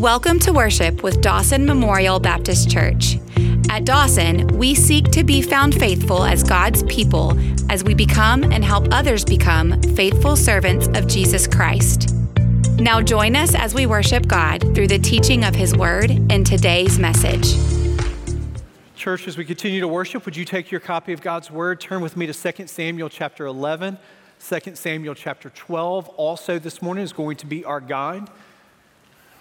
Welcome to worship with Dawson Memorial Baptist Church. At Dawson, we seek to be found faithful as God's people as we become and help others become faithful servants of Jesus Christ. Now join us as we worship God through the teaching of His Word in today's message. Church, as we continue to worship, would you take your copy of God's Word? Turn with me to 2 Samuel chapter 11. 2 Samuel chapter 12 also this morning is going to be our guide.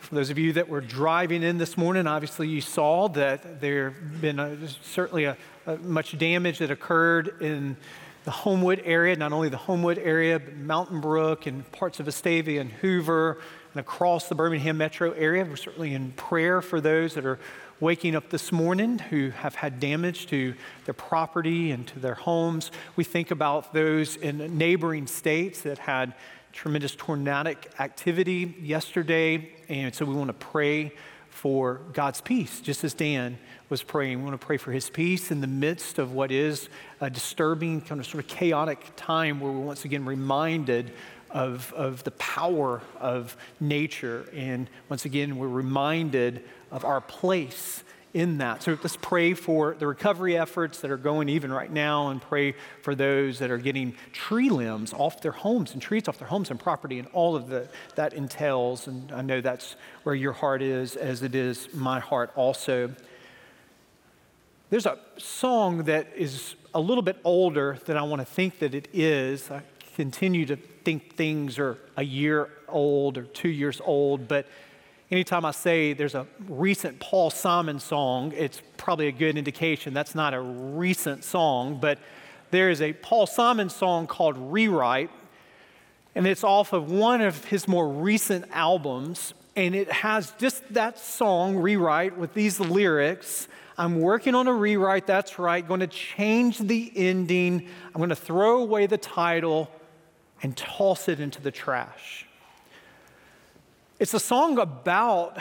For those of you that were driving in this morning, obviously you saw that there been a, certainly a, a much damage that occurred in the Homewood area, not only the Homewood area, but Mountain Brook and parts of Vestavia and Hoover and across the Birmingham metro area. We're certainly in prayer for those that are waking up this morning who have had damage to their property and to their homes. We think about those in neighboring states that had tremendous tornadic activity yesterday. And so we want to pray for God's peace, just as Dan was praying. We want to pray for his peace in the midst of what is a disturbing, kind of sort of chaotic time where we're once again reminded of, of the power of nature. And once again, we're reminded of our place in that. So let's pray for the recovery efforts that are going even right now and pray for those that are getting tree limbs off their homes and trees off their homes and property and all of the, that entails. And I know that's where your heart is, as it is my heart also. There's a song that is a little bit older than I want to think that it is. I continue to think things are a year old or two years old, but anytime I say there's a recent Paul Simon song, it's probably a good indication that's not a recent song, but there is a Paul Simon song called Rewrite, and it's off of one of his more recent albums, and it has just that song, Rewrite, with these lyrics. I'm working on a rewrite, that's right, going to change the ending. I'm going to throw away the title and toss it into the trash. It's a song about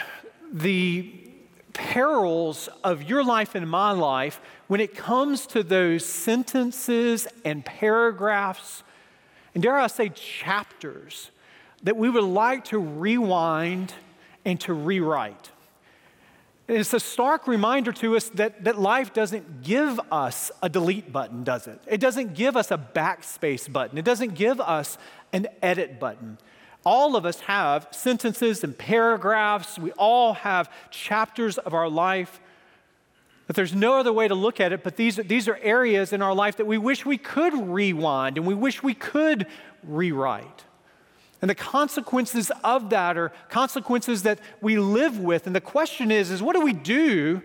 the perils of your life and my life when it comes to those sentences and paragraphs, and dare I say, chapters that we would like to rewind and to rewrite. it's a stark reminder to us that, that life doesn't give us a delete button, does it? It doesn't give us a backspace button. It doesn't give us an edit button. All of us have sentences and paragraphs. We all have chapters of our life. But there's no other way to look at it, but these, these are areas in our life that we wish we could rewind and we wish we could rewrite. And the consequences of that are consequences that we live with. And the question is, is what do we do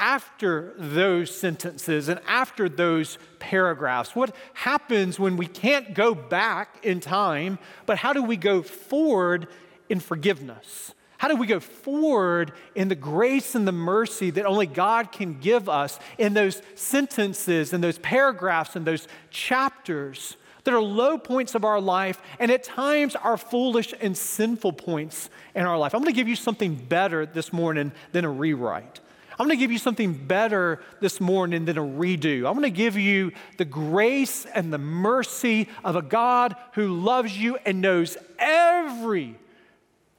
after those sentences and after those paragraphs? What happens when we can't go back in time, but how do we go forward in forgiveness? How do we go forward in the grace and the mercy that only God can give us in those sentences and those paragraphs and those chapters that are low points of our life and at times are foolish and sinful points in our life? I'm going to give you something better this morning than a rewrite. I'm going to give you something better this morning than a redo. I'm going to give you the grace and the mercy of a God who loves you and knows every,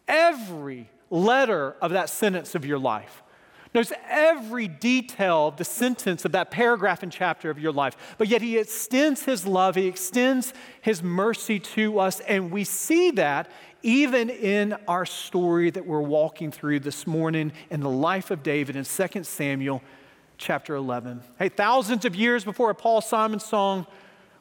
every letter of that sentence of your life knows every detail of the sentence of that paragraph and chapter of your life. But yet he extends his love, he extends his mercy to us, and we see that even in our story that we're walking through this morning in the life of David in 2 Samuel chapter 11. Hey, thousands of years before a Paul Simon song,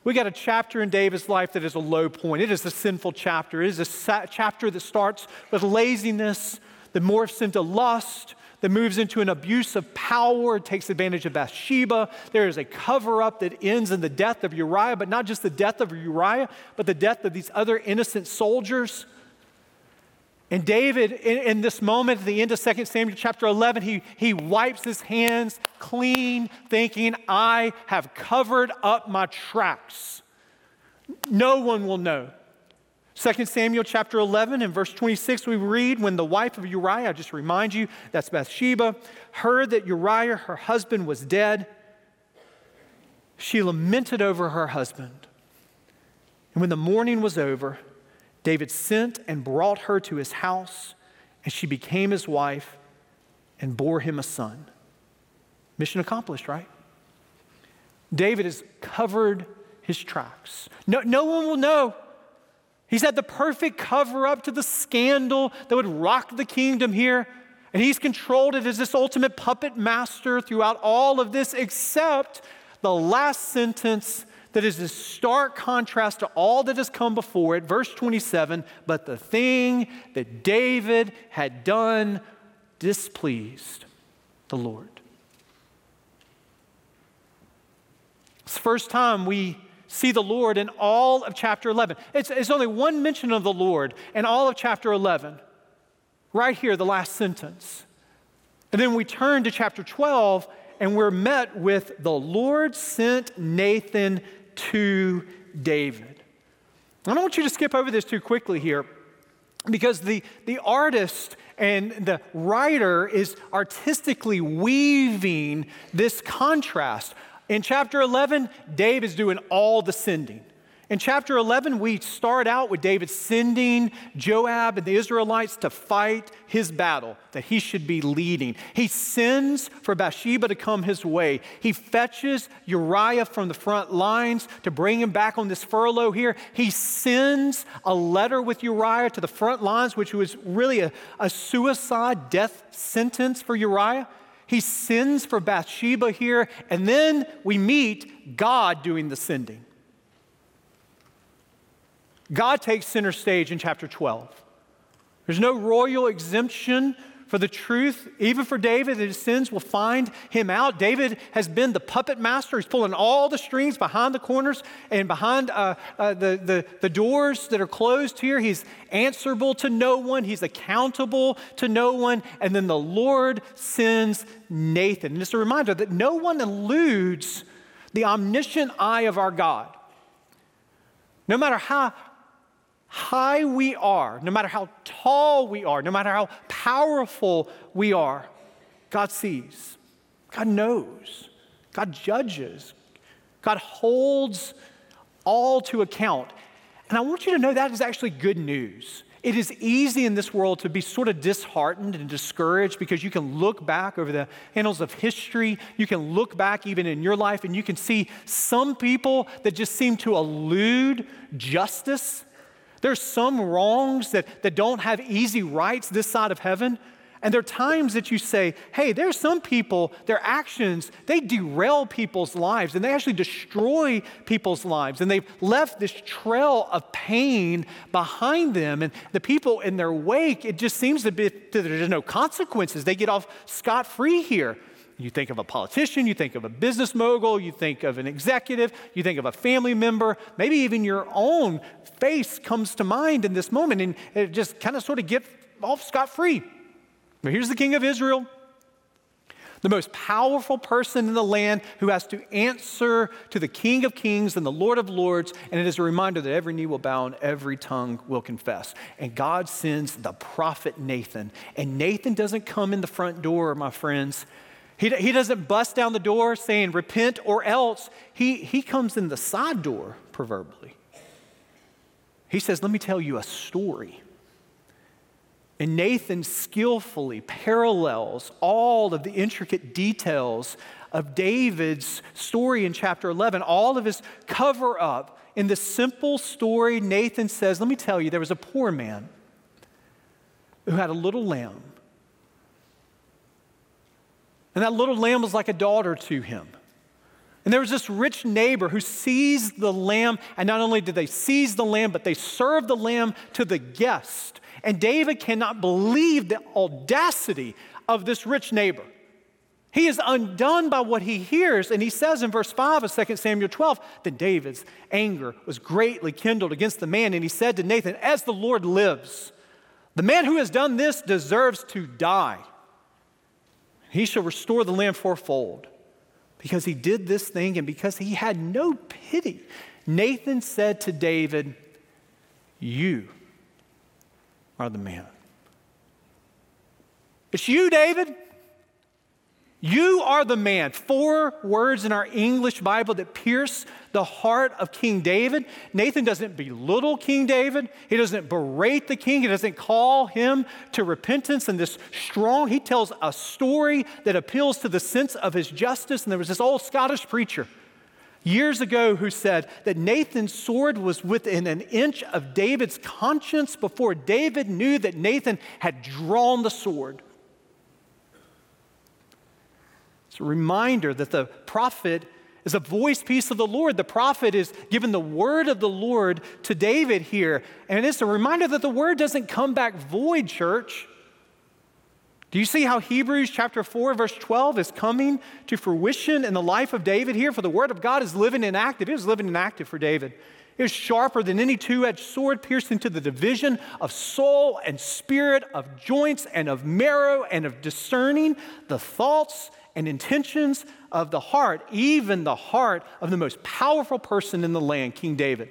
we got a chapter in David's life that is a low point. It is a sinful chapter. It is a sa- chapter that starts with laziness, that morphs into lust, that moves into an abuse of power, takes advantage of Bathsheba. There is a cover up that ends in the death of Uriah, but not just the death of Uriah, but the death of these other innocent soldiers. And David, in, in, this moment at the end of 2 Samuel chapter 11, he, he wipes his hands clean, thinking, I have covered up my tracks. No one will know. 2 Samuel chapter 11 and verse 26, we read, When the wife of Uriah, I just remind you, that's Bathsheba, heard that Uriah, her husband, was dead, she lamented over her husband. And when the mourning was over, David sent and brought her to his house, and she became his wife and bore him a son. Mission accomplished, right? David has covered his tracks. No, no one will know. He's had the perfect cover up to the scandal that would rock the kingdom here. And he's controlled it as this ultimate puppet master throughout all of this, except the last sentence that is this stark contrast to all that has come before it. Verse 27 But the thing that David had done displeased the Lord. It's the first time we see the Lord in all of chapter 11. It's, it's only one mention of the Lord in all of chapter 11. Right here, the last sentence. And then we turn to chapter 12 and we're met with the Lord sent Nathan to David. I don't want you to skip over this too quickly here because the, the artist and the writer is artistically weaving this contrast. In chapter 11, Dave is doing all the sending. In chapter 11, we start out with David sending Joab and the Israelites to fight his battle that he should be leading. He sends for Bathsheba to come his way. He fetches Uriah from the front lines to bring him back on this furlough here. He sends a letter with Uriah to the front lines, which was really a, a suicide death sentence for Uriah. He sends for Bathsheba here, and then we meet God doing the sending. God takes center stage in chapter 12. There's no royal exemption for the truth, even for David, that his sins will find him out. David has been the puppet master. He's pulling all the strings behind the corners and behind uh, uh, the, the, the doors that are closed here. He's answerable to no one, he's accountable to no one. And then the Lord sends Nathan. And it's a reminder that no one eludes the omniscient eye of our God. No matter how high we are, no matter how tall we are, no matter how powerful we are, God sees, God knows, God judges, God holds all to account. And I want you to know that is actually good news. It is easy in this world to be sort of disheartened and discouraged because you can look back over the annals of history. You can look back even in your life and you can see some people that just seem to elude justice there's some wrongs that, that don't have easy rights this side of heaven. And there are times that you say, hey, there's some people, their actions, they derail people's lives and they actually destroy people's lives. And they've left this trail of pain behind them. And the people in their wake, it just seems to be that there's no consequences. They get off scot free here. You think of a politician, you think of a business mogul, you think of an executive, you think of a family member, maybe even your own face comes to mind in this moment, and it just kind of sort of get off scot free. But here's the king of Israel, the most powerful person in the land who has to answer to the King of Kings and the Lord of Lords. And it is a reminder that every knee will bow and every tongue will confess. And God sends the prophet Nathan. And Nathan doesn't come in the front door, my friends. He, he doesn't bust down the door saying, repent or else. He, he comes in the side door, proverbially. He says, Let me tell you a story. And Nathan skillfully parallels all of the intricate details of David's story in chapter 11, all of his cover up. In the simple story, Nathan says, Let me tell you, there was a poor man who had a little lamb and that little lamb was like a daughter to him. And there was this rich neighbor who seized the lamb, and not only did they seize the lamb, but they served the lamb to the guest. And David cannot believe the audacity of this rich neighbor. He is undone by what he hears, and he says in verse 5 of 2 Samuel 12 that David's anger was greatly kindled against the man, and he said to Nathan, As the Lord lives, the man who has done this deserves to die. He shall restore the land fourfold because he did this thing and because he had no pity. Nathan said to David, You are the man. It's you, David. You are the man. Four words in our English Bible that pierce the heart of King David. Nathan doesn't belittle King David. He doesn't berate the king. He doesn't call him to repentance and this strong. He tells a story that appeals to the sense of his justice. And there was this old Scottish preacher years ago who said that Nathan's sword was within an inch of David's conscience before David knew that Nathan had drawn the sword. It's a reminder that the prophet is a voice piece of the Lord. The prophet is given the word of the Lord to David here. And it's a reminder that the word doesn't come back void, church. Do you see how Hebrews chapter 4, verse 12 is coming to fruition in the life of David here? For the word of God is living and active. It was living and active for David. It was sharper than any two edged sword, piercing to the division of soul and spirit, of joints and of marrow, and of discerning the thoughts and intentions of the heart, even the heart of the most powerful person in the land, King David.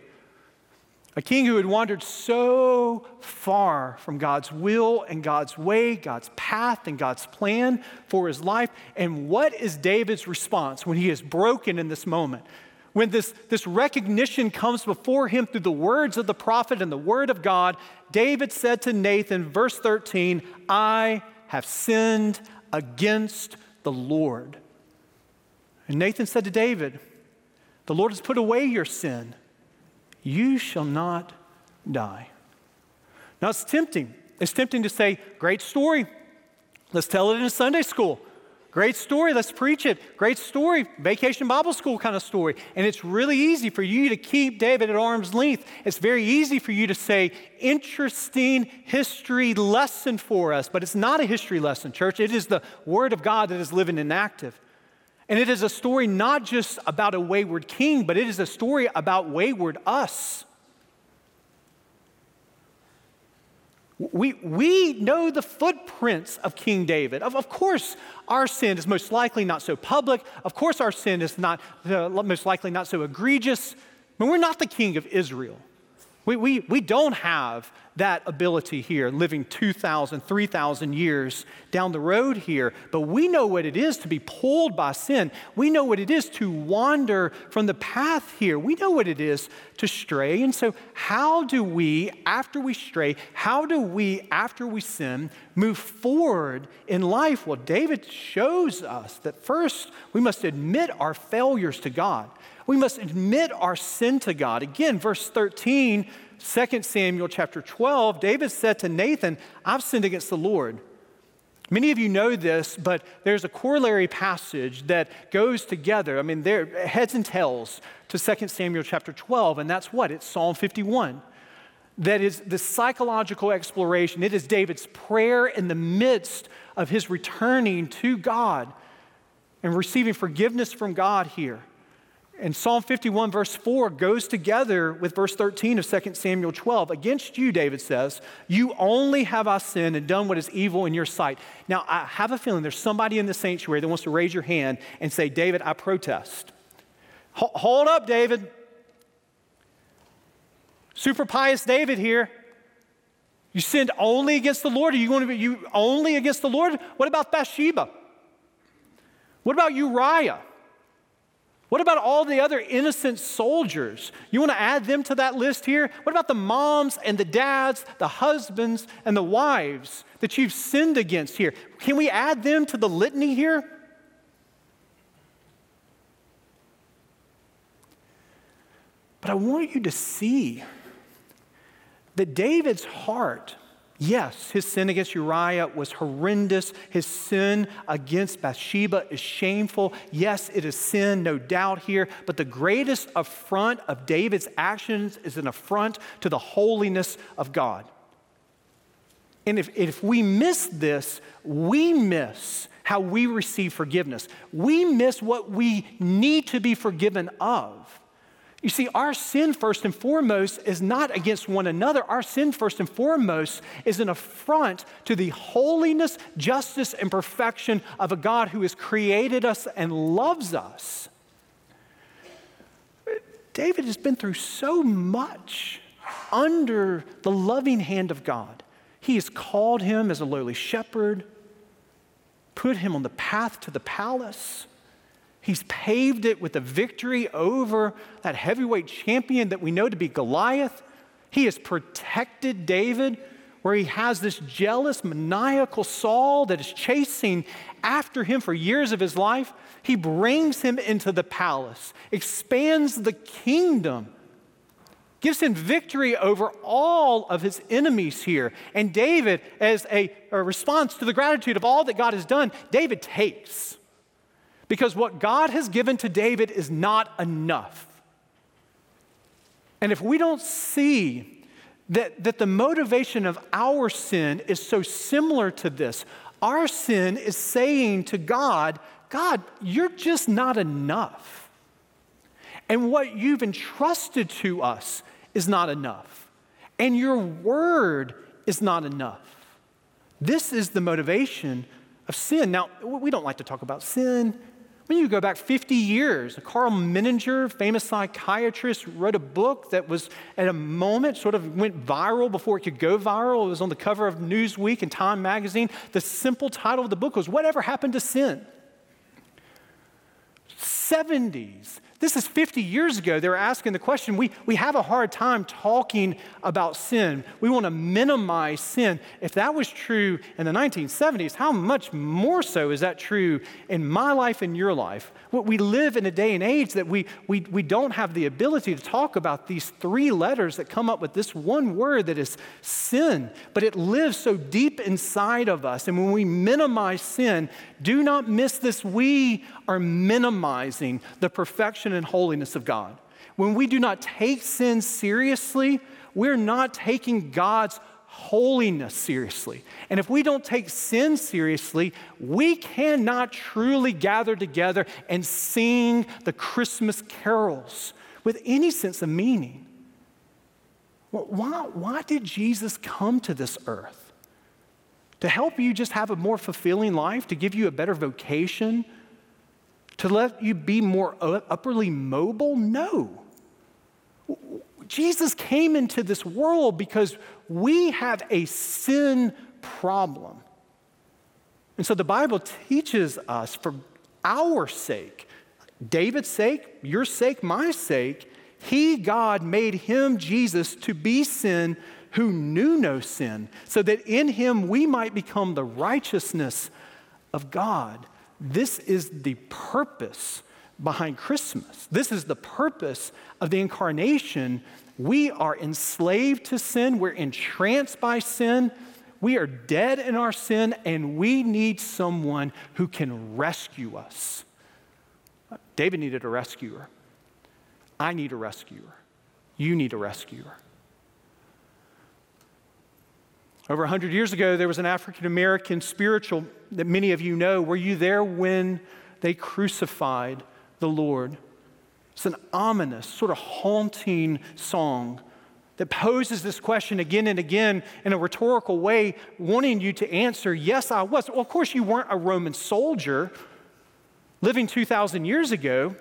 A king who had wandered so far from God's will and God's way, God's path and God's plan for his life. And what is David's response when he is broken in this moment? When this, this recognition comes before him through the words of the prophet and the word of God, David said to Nathan, verse 13, I have sinned against the Lord. And Nathan said to David, The Lord has put away your sin. You shall not die. Now it's tempting. It's tempting to say, Great story. Let's tell it in Sunday school. Great story, let's preach it. Great story, vacation Bible school kind of story. And it's really easy for you to keep David at arm's length. It's very easy for you to say, interesting history lesson for us. But it's not a history lesson, church. It is the Word of God that is living and active. And it is a story not just about a wayward king, but it is a story about wayward us. We, we know the footprints of King David. Of, of course, our sin is most likely not so public. Of course, our sin is not uh, most likely not so egregious. But we're not the king of Israel. We, we, we don't have that ability here, living 2,000, 3,000 years down the road here, but we know what it is to be pulled by sin. We know what it is to wander from the path here. We know what it is to stray. And so, how do we, after we stray, how do we, after we sin, move forward in life? Well, David shows us that first we must admit our failures to God. We must admit our sin to God. Again, verse 13, 2 Samuel chapter 12, David said to Nathan, I've sinned against the Lord. Many of you know this, but there's a corollary passage that goes together. I mean, there heads and tails to 2 Samuel chapter 12, and that's what? It's Psalm 51. That is the psychological exploration. It is David's prayer in the midst of his returning to God and receiving forgiveness from God here. And Psalm 51, verse 4, goes together with verse 13 of 2 Samuel 12. Against you, David says, you only have I sinned and done what is evil in your sight. Now, I have a feeling there's somebody in the sanctuary that wants to raise your hand and say, David, I protest. H- hold up, David. Super pious David here. You sinned only against the Lord? Are you going to be you only against the Lord? What about Bathsheba? What about Uriah? What about all the other innocent soldiers? You want to add them to that list here? What about the moms and the dads, the husbands and the wives that you've sinned against here? Can we add them to the litany here? But I want you to see that David's heart Yes, his sin against Uriah was horrendous. His sin against Bathsheba is shameful. Yes, it is sin, no doubt here. But the greatest affront of David's actions is an affront to the holiness of God. And if, if we miss this, we miss how we receive forgiveness. We miss what we need to be forgiven of. You see, our sin, first and foremost, is not against one another. Our sin, first and foremost, is an affront to the holiness, justice, and perfection of a God who has created us and loves us. David has been through so much under the loving hand of God. He has called him as a lowly shepherd put him on the path to the palace. He's paved it with a victory over that heavyweight champion that we know to be Goliath. He has protected David, where he has this jealous, maniacal Saul that is chasing after him for years of his life. He brings him into the palace, expands the kingdom, gives him victory over all of his enemies here. And David, as a, a response to the gratitude of all that God has done, David takes. Because what God has given to David is not enough. And if we don't see that, that the motivation of our sin is so similar to this, our sin is saying to God, God, you're just not enough. And what you've entrusted to us is not enough. And your word is not enough. This is the motivation of sin. Now, we don't like to talk about sin. When you go back 50 years, Karl Menninger, famous psychiatrist, wrote a book that was at a moment sort of went viral before it could go viral. It was on the cover of Newsweek and Time magazine. The simple title of the book was Whatever Happened to Sin? 70s, this is 50 years ago. They were asking the question we, we have a hard time talking about sin. We want to minimize sin. If that was true in the 1970s, how much more so is that true in my life and your life? We live in a day and age that we, we, we don't have the ability to talk about these three letters that come up with this one word that is sin, but it lives so deep inside of us. And when we minimize sin, do not miss this. We are minimizing the perfection and holiness of God. When we do not take sin seriously, we're not taking God's holiness seriously. And if we don't take sin seriously, we cannot truly gather together and sing the Christmas carols with any sense of meaning. Why, why did Jesus come to this earth? to help you just have a more fulfilling life, to give you a better vocation, to let you be more upperly mobile? No. Jesus came into this world because we have a sin problem. And so the Bible teaches us for our sake, David's sake, your sake, my sake, he, God, made him, Jesus, to be sin who knew no sin, so that in him we might become the righteousness of God. This is the purpose behind Christmas. This is the purpose of the incarnation. We are enslaved to sin, we're entranced by sin, we are dead in our sin, and we need someone who can rescue us. David needed a rescuer. I need a rescuer. You need a rescuer. Over 100 years ago, there was an African American spiritual that many of you know. Were you there when they crucified the Lord? It's an ominous, sort of haunting song that poses this question again and again in a rhetorical way, wanting you to answer, Yes, I was. Well, of course, you weren't a Roman soldier living 2,000 years ago.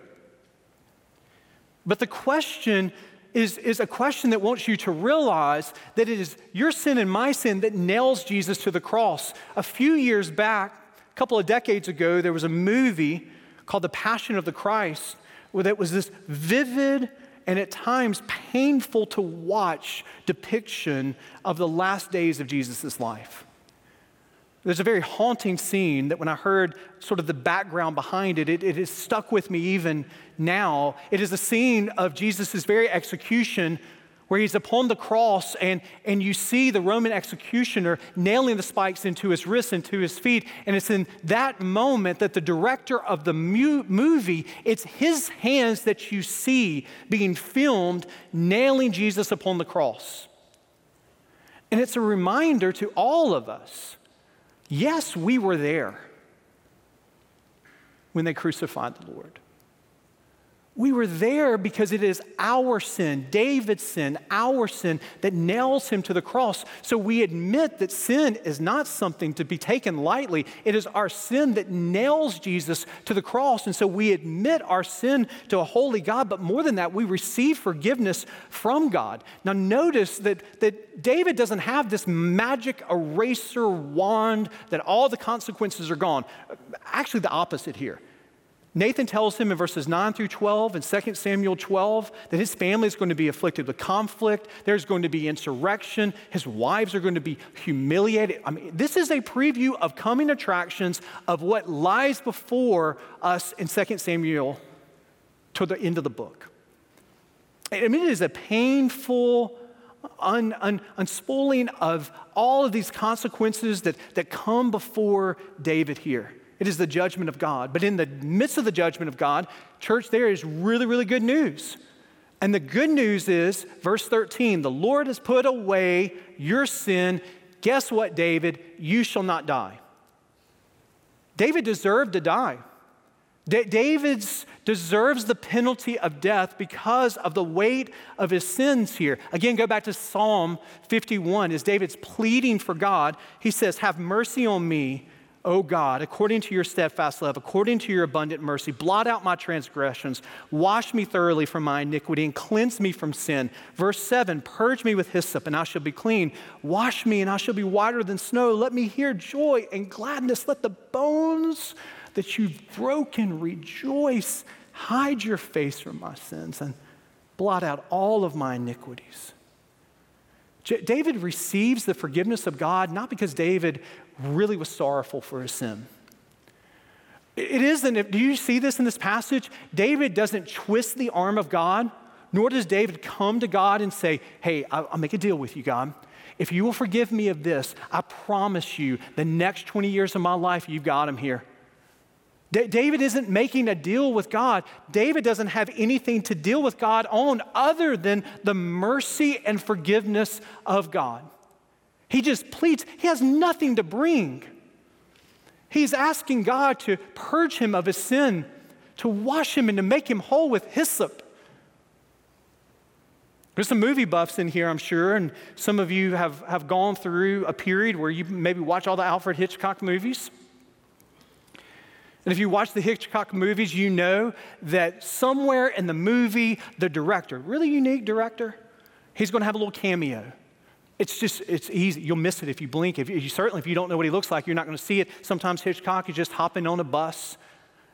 But the question is, is a question that wants you to realize that it is your sin and my sin that nails Jesus to the cross. A few years back, a couple of decades ago, there was a movie called The Passion of the Christ, where it was this vivid and at times painful to watch depiction of the last days of Jesus' life. There's a very haunting scene that when I heard sort of the background behind it, it, it has stuck with me even now. It is a scene of Jesus' very execution where he's upon the cross and, and you see the Roman executioner nailing the spikes into his wrists and to his feet. And it's in that moment that the director of the mu- movie, it's his hands that you see being filmed nailing Jesus upon the cross. And it's a reminder to all of us Yes, we were there when they crucified the Lord. We were there because it is our sin, David's sin, our sin, that nails him to the cross. So we admit that sin is not something to be taken lightly. It is our sin that nails Jesus to the cross. And so we admit our sin to a holy God, but more than that, we receive forgiveness from God. Now, notice that, that David doesn't have this magic eraser wand that all the consequences are gone. Actually, the opposite here. Nathan tells him in verses 9 through 12 in 2 Samuel 12 that his family is going to be afflicted with conflict. There's going to be insurrection. His wives are going to be humiliated. I mean, this is a preview of coming attractions of what lies before us in 2 Samuel to the end of the book. I mean, it is a painful un, un, of all of these consequences that, that come before David here. It is the judgment of God. But in the midst of the judgment of God, church, there is really, really good news. And the good news is, verse 13, the Lord has put away your sin. Guess what, David? You shall not die. David deserved to die. David deserves the penalty of death because of the weight of his sins here. Again, go back to Psalm 51. As David's pleading for God, he says, Have mercy on me O God, according to your steadfast love, according to your abundant mercy, blot out my transgressions, wash me thoroughly from my iniquity, and cleanse me from sin. Verse 7 Purge me with hyssop, and I shall be clean. Wash me, and I shall be whiter than snow. Let me hear joy and gladness. Let the bones that you've broken rejoice. Hide your face from my sins and blot out all of my iniquities. David receives the forgiveness of God not because David really was sorrowful for his sin. It isn't, do you see this in this passage? David doesn't twist the arm of God, nor does David come to God and say, Hey, I'll make a deal with you, God. If you will forgive me of this, I promise you the next 20 years of my life, you've got him here. D- David isn't making a deal with God. David doesn't have anything to deal with God on other than the mercy and forgiveness of God. He just pleads, he has nothing to bring. He's asking God to purge him of his sin, to wash him and to make him whole with hyssop. There's some movie buffs in here, I'm sure, and some of you have, have gone through a period where you maybe watch all the Alfred Hitchcock movies. And if you watch the Hitchcock movies, you know that somewhere in the movie, the director, really unique director, he's going to have a little cameo. It's just, it's easy. You'll miss it if you blink. If you, certainly, if you don't know what he looks like, you're not going to see it. Sometimes Hitchcock is just hopping on a bus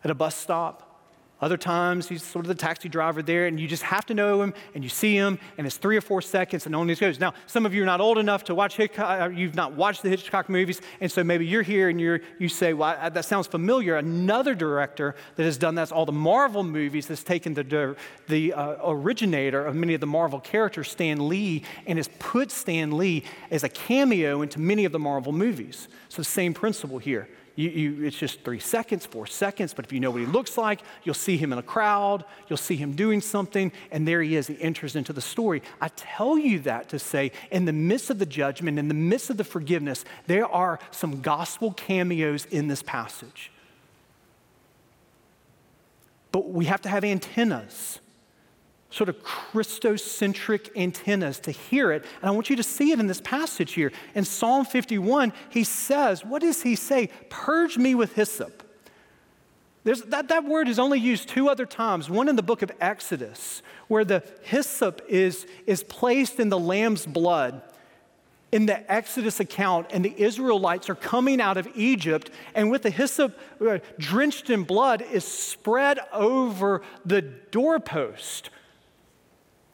at a bus stop. Other times, he's sort of the taxi driver there, and you just have to know him, and you see him, and it's three or four seconds, and on he goes. Now, some of you are not old enough to watch Hitchcock, uh, you've not watched the Hitchcock movies, and so maybe you're here and you're, you say, well, that sounds familiar. Another director that has done that's all the Marvel movies has taken the, the uh, originator of many of the Marvel characters, Stan Lee, and has put Stan Lee as a cameo into many of the Marvel movies. So, same principle here. You, you, it's just three seconds, four seconds, but if you know what he looks like, you'll see him in a crowd, you'll see him doing something, and there he is. He enters into the story. I tell you that to say, in the midst of the judgment, in the midst of the forgiveness, there are some gospel cameos in this passage. But we have to have antennas sort of Christocentric antennas to hear it. And I want you to see it in this passage here. In Psalm 51, he says, What does he say? Purge me with hyssop. There's, that, that word is only used two other times. One in the book of Exodus, where the hyssop is, is placed in the lamb's blood in the Exodus account, and the Israelites are coming out of Egypt, and with the hyssop uh, drenched in blood is spread over the doorpost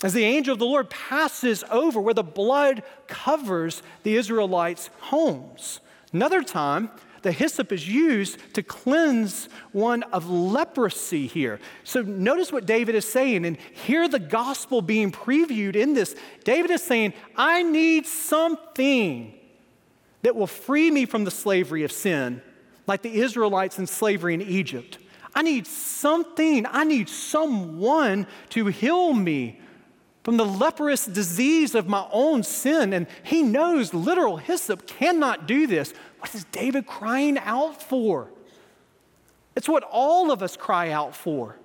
as the angel of the Lord passes over where the blood covers the Israelites' homes. Another time, the hyssop is used to cleanse one of leprosy here. So notice what David is saying, and hear the gospel being previewed in this. David is saying, I need something that will free me from the slavery of sin, like the Israelites in slavery in Egypt. I need something, I need someone to heal me from the leprous disease of my own sin. And he knows literal hyssop cannot do this. What is David crying out for? It's what all of us cry out for.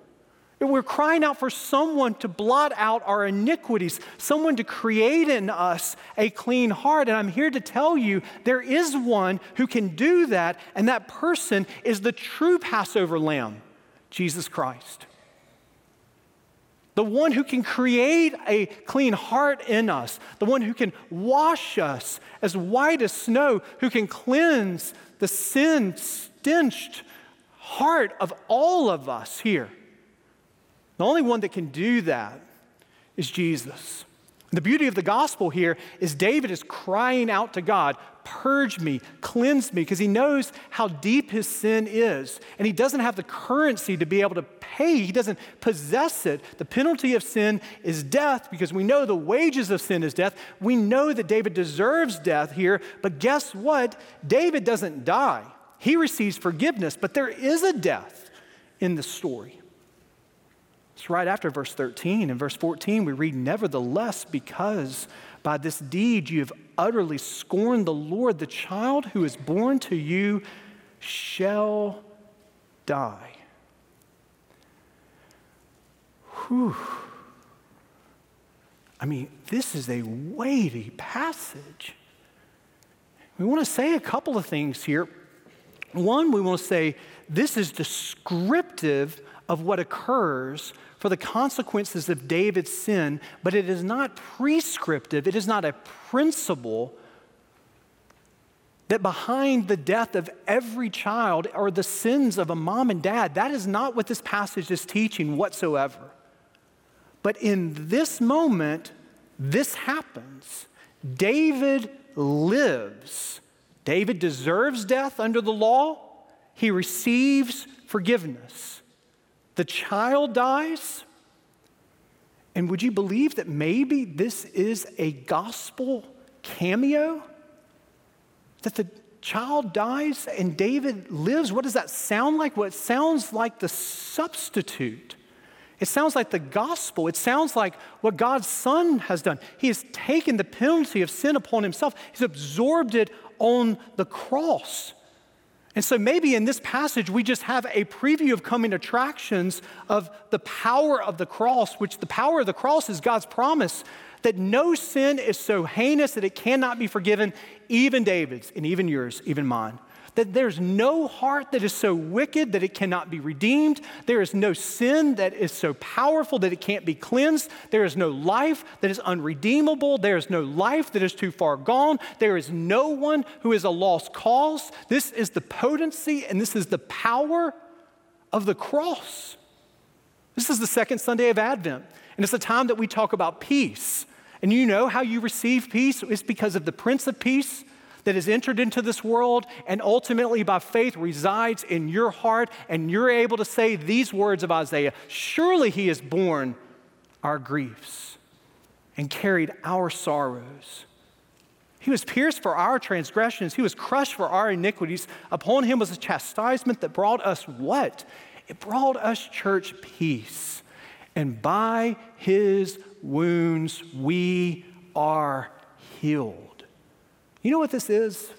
we're crying out for someone to blot out our iniquities, someone to create in us a clean heart. And I'm here to tell you there is one who can do that, and that person is the true Passover lamb, Jesus Christ the one who can create a clean heart in us, the one who can wash us as white as snow, who can cleanse the sin stenched heart of all of us here. The only one that can do that is Jesus. The beauty of the gospel here is David is crying out to God, purge me, cleanse me, because he knows how deep his sin is. And he doesn't have the currency to be able to pay, he doesn't possess it. The penalty of sin is death, because we know the wages of sin is death. We know that David deserves death here, but guess what? David doesn't die, he receives forgiveness, but there is a death in the story. It's right after verse 13. In verse 14, we read, Nevertheless, because by this deed you have utterly scorned the Lord, the child who is born to you shall die. Whew. I mean, this is a weighty passage. We want to say a couple of things here. One, we want to say this is descriptive of what occurs for the consequences of David's sin, but it is not prescriptive, it is not a principle that behind the death of every child are the sins of a mom and dad. That is not what this passage is teaching whatsoever. But in this moment, this happens. David lives. David deserves death under the law, he receives forgiveness. The child dies. And would you believe that maybe this is a gospel cameo? That the child dies and David lives? What does that sound like? Well, it sounds like the substitute. It sounds like the gospel. It sounds like what God's Son has done. He has taken the penalty of sin upon himself, He's absorbed it on the cross. And so maybe in this passage, we just have a preview of coming attractions of the power of the cross, which the power of the cross is God's promise that no sin is so heinous that it cannot be forgiven, even David's and even yours, even mine that there's no heart that is so wicked that it cannot be redeemed. There is no sin that is so powerful that it can't be cleansed. There is no life that is unredeemable. There is no life that is too far gone. There is no one who is a lost cause. This is the potency and this is the power of the cross. This is the second Sunday of Advent, and it's the time that we talk about peace. And you know how you receive peace? It's because of the Prince of Peace that has entered into this world and ultimately by faith resides in your heart, and you're able to say these words of Isaiah Surely he has borne our griefs and carried our sorrows. He was pierced for our transgressions, he was crushed for our iniquities. Upon him was a chastisement that brought us what? It brought us, church, peace. And by his wounds we are healed. You know what this is?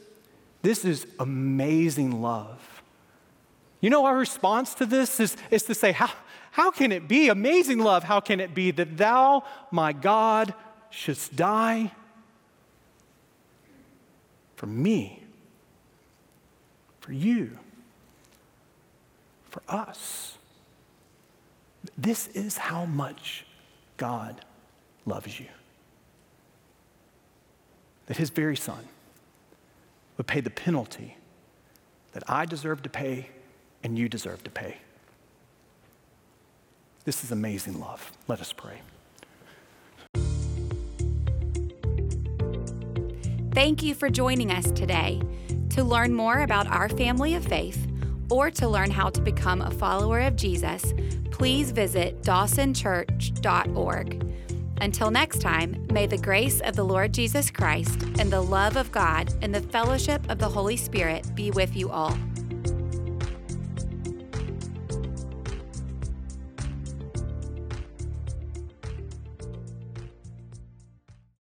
This is amazing love. You know, our response to this is, is to say, how, how can it be amazing love? How can it be that thou, my God, shouldst die for me, for you, for us? This is how much God loves you. That his very son would pay the penalty that I deserve to pay and you deserve to pay. This is amazing love. Let us pray. Thank you for joining us today. To learn more about our family of faith or to learn how to become a follower of Jesus, please visit dawsonchurch.org. Until next time, may the grace of the Lord Jesus Christ and the love of God and the fellowship of the Holy Spirit be with you all.